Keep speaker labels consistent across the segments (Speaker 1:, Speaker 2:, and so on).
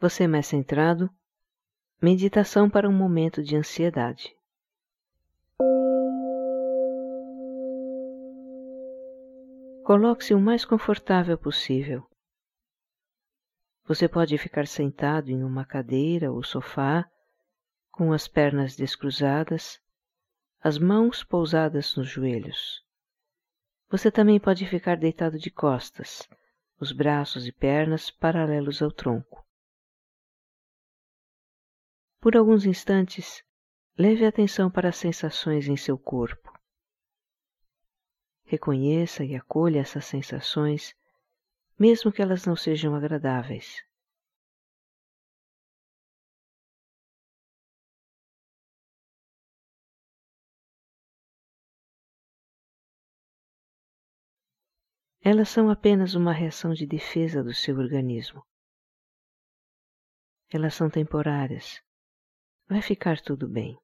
Speaker 1: Você mais centrado? Meditação para um momento de ansiedade. Coloque-se o mais confortável possível. Você pode ficar sentado em uma cadeira ou sofá, com as pernas descruzadas, as mãos pousadas nos joelhos. Você também pode ficar deitado de costas, os braços e pernas paralelos ao tronco. Por alguns instantes, leve a atenção para as sensações em seu corpo. Reconheça e acolha essas sensações, mesmo que elas não sejam agradáveis. Elas são apenas uma reação de defesa do seu organismo. Elas são temporárias. Vai ficar tudo bem.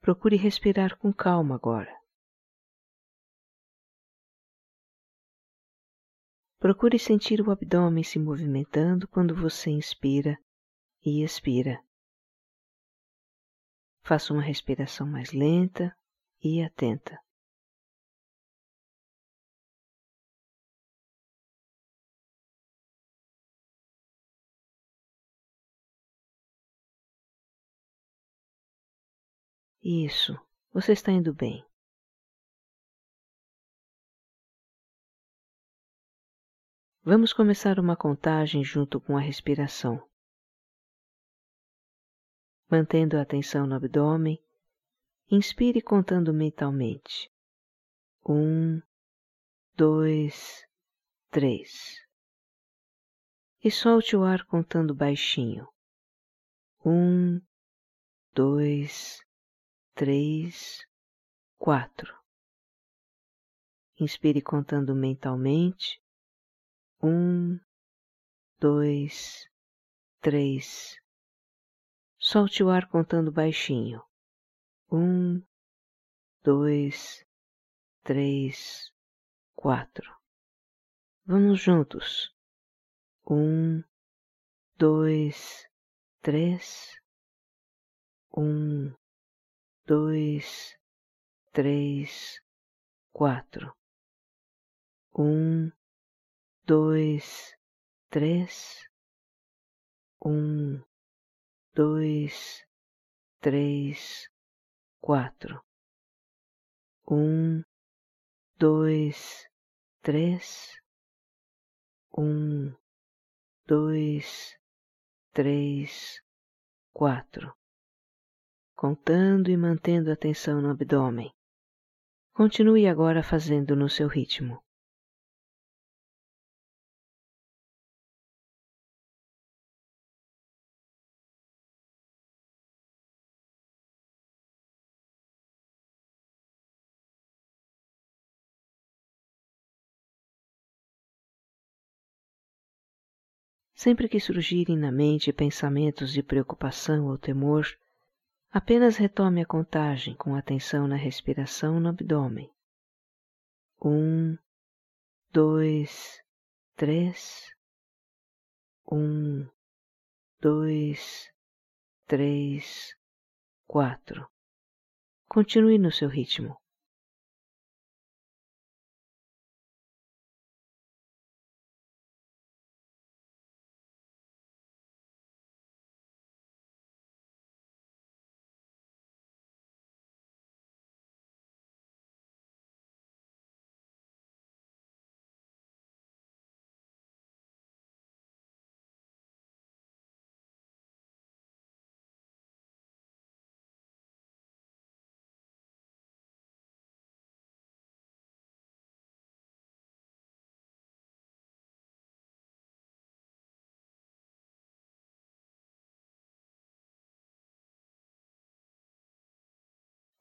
Speaker 1: Procure respirar com calma agora. Procure sentir o abdômen se movimentando quando você inspira e expira. Faça uma respiração mais lenta e atenta. Isso, você está indo bem. Vamos começar uma contagem junto com a respiração. Mantendo a atenção no abdômen, inspire contando mentalmente. Um, dois, três. E solte o ar contando baixinho. Um, dois, três, quatro. Inspire contando mentalmente. Um, dois, três. Solte o ar contando baixinho. Um, dois, três, quatro. Vamos juntos. Um, dois, três. Um, dois, três, quatro. Um, dois, três. Um, dois, três, quatro. Um, dois, três. Um, dois, três, quatro contando e mantendo a atenção no abdômen. Continue agora fazendo no seu ritmo. Sempre que surgirem na mente pensamentos de preocupação ou temor, Apenas retome a contagem com atenção na respiração no abdômen. Um, dois, três. Um, dois, três, quatro. Continue no seu ritmo.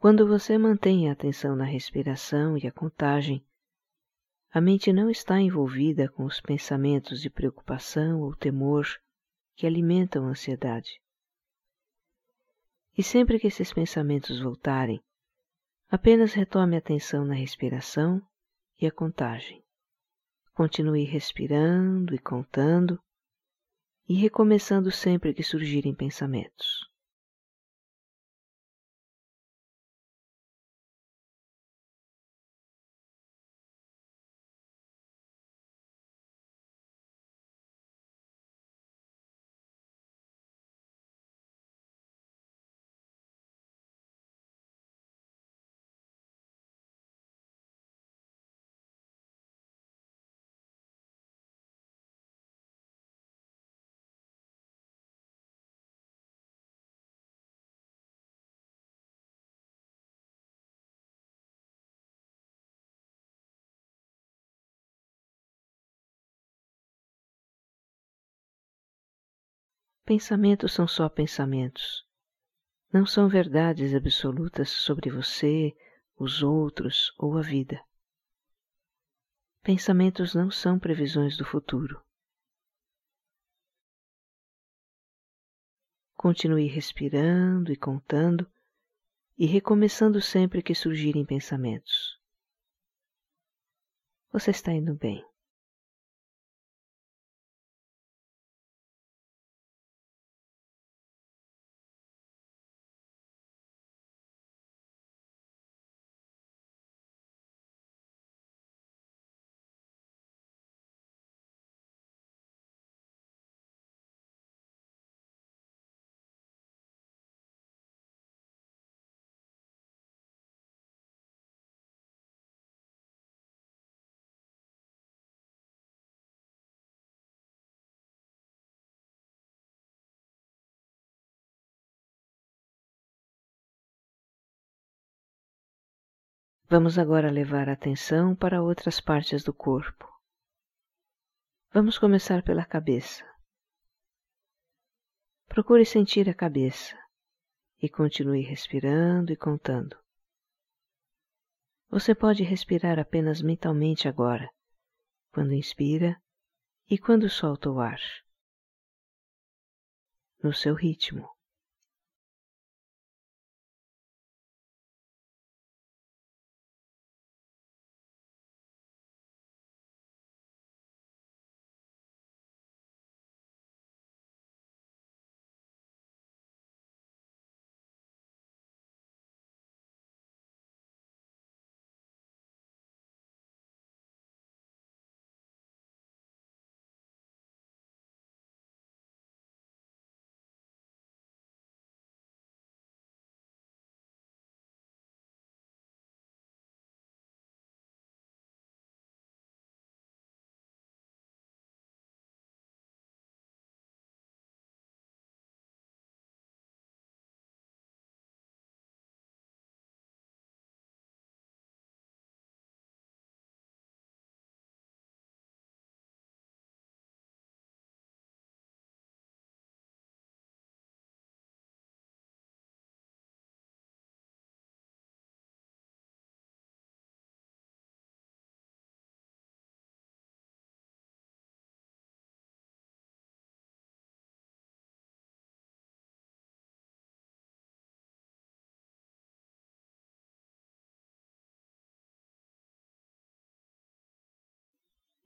Speaker 1: Quando você mantém a atenção na respiração e a contagem, a mente não está envolvida com os pensamentos de preocupação ou temor que alimentam a ansiedade. E sempre que esses pensamentos voltarem, apenas retome a atenção na respiração e a contagem. Continue respirando e contando, e recomeçando sempre que surgirem pensamentos. Pensamentos são só pensamentos. Não são verdades absolutas sobre você, os outros ou a vida. Pensamentos não são previsões do futuro. Continue respirando e contando e recomeçando sempre que surgirem pensamentos. Você está indo bem. Vamos agora levar a atenção para outras partes do corpo. Vamos começar pela cabeça. Procure sentir a cabeça e continue respirando e contando. Você pode respirar apenas mentalmente agora, quando inspira e quando solta o ar, no seu ritmo.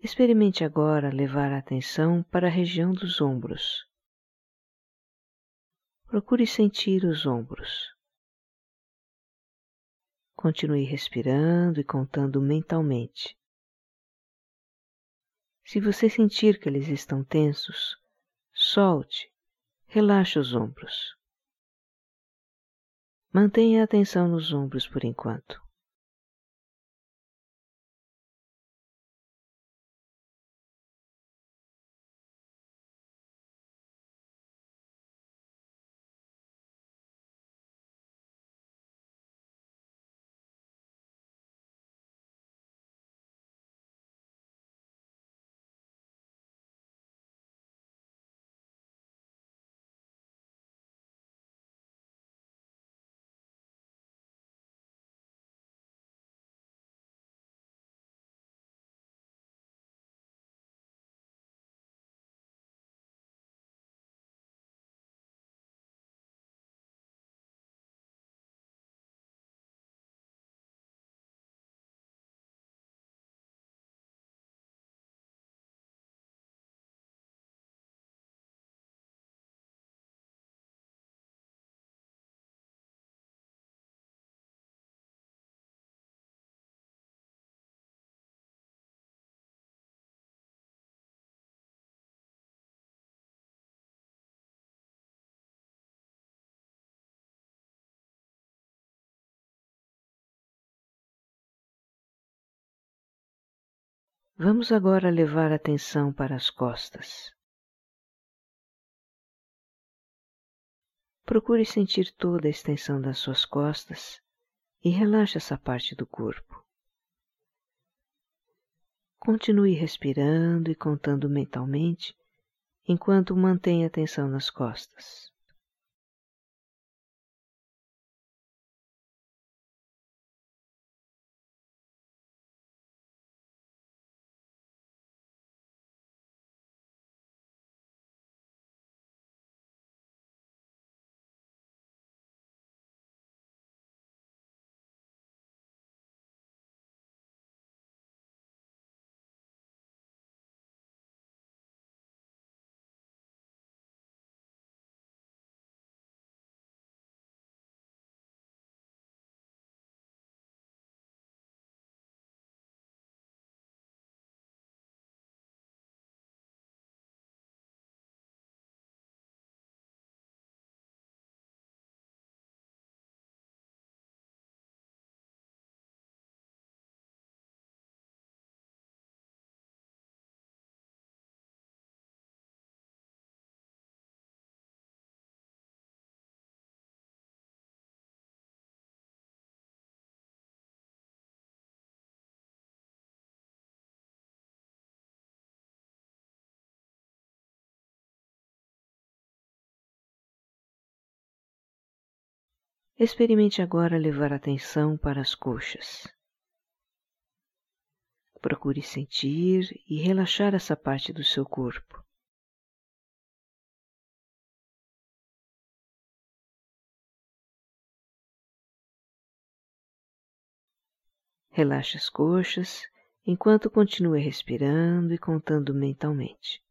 Speaker 1: Experimente agora levar a atenção para a região dos ombros. Procure sentir os ombros. Continue respirando e contando mentalmente. Se você sentir que eles estão tensos, solte, relaxe os ombros. Mantenha a atenção nos ombros por enquanto. Vamos agora levar a atenção para as costas. Procure sentir toda a extensão das suas costas e relaxe essa parte do corpo. Continue respirando e contando mentalmente enquanto mantém a atenção nas costas. Experimente agora levar a atenção para as coxas. Procure sentir e relaxar essa parte do seu corpo. Relaxe as coxas enquanto continue respirando e contando mentalmente.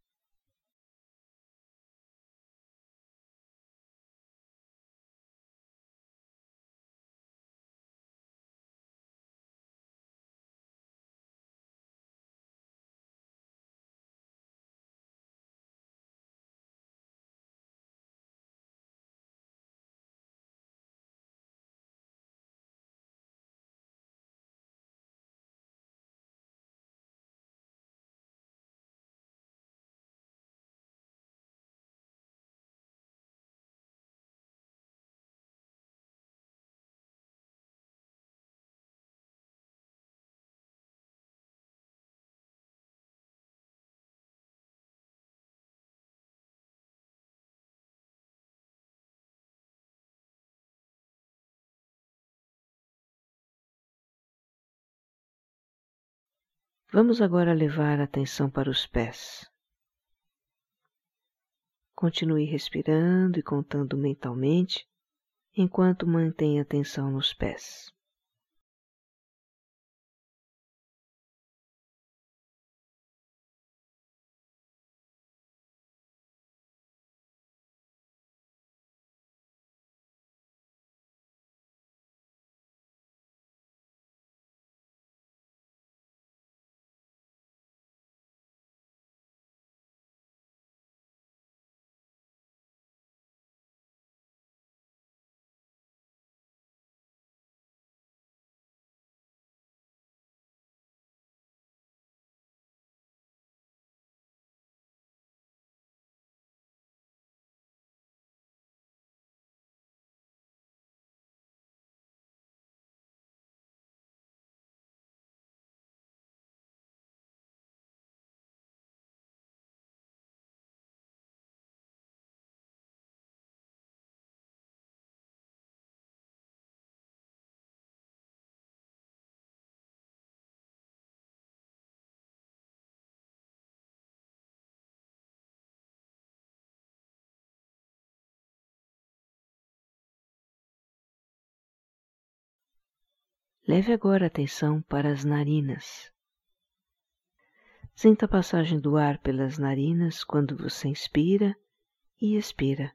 Speaker 1: Vamos agora levar a atenção para os pés. Continue respirando e contando mentalmente enquanto mantém a atenção nos pés. Leve agora a atenção para as narinas. Sinta a passagem do ar pelas narinas quando você inspira e expira.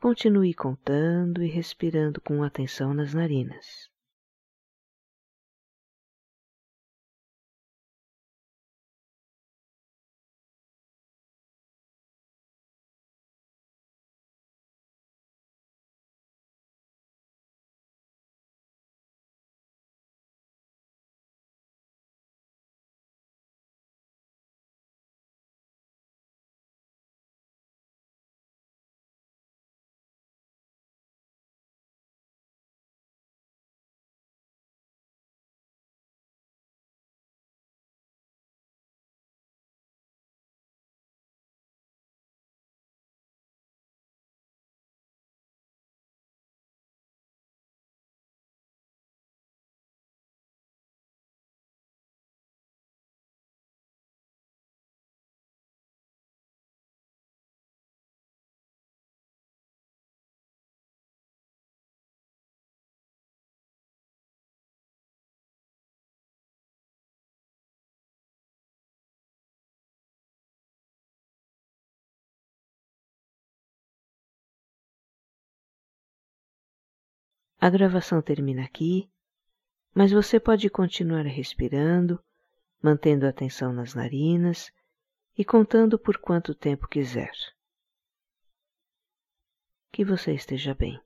Speaker 1: Continue contando e respirando com atenção nas narinas. A gravação termina aqui, mas você pode continuar respirando, mantendo a atenção nas narinas e contando por quanto tempo quiser. Que você esteja bem.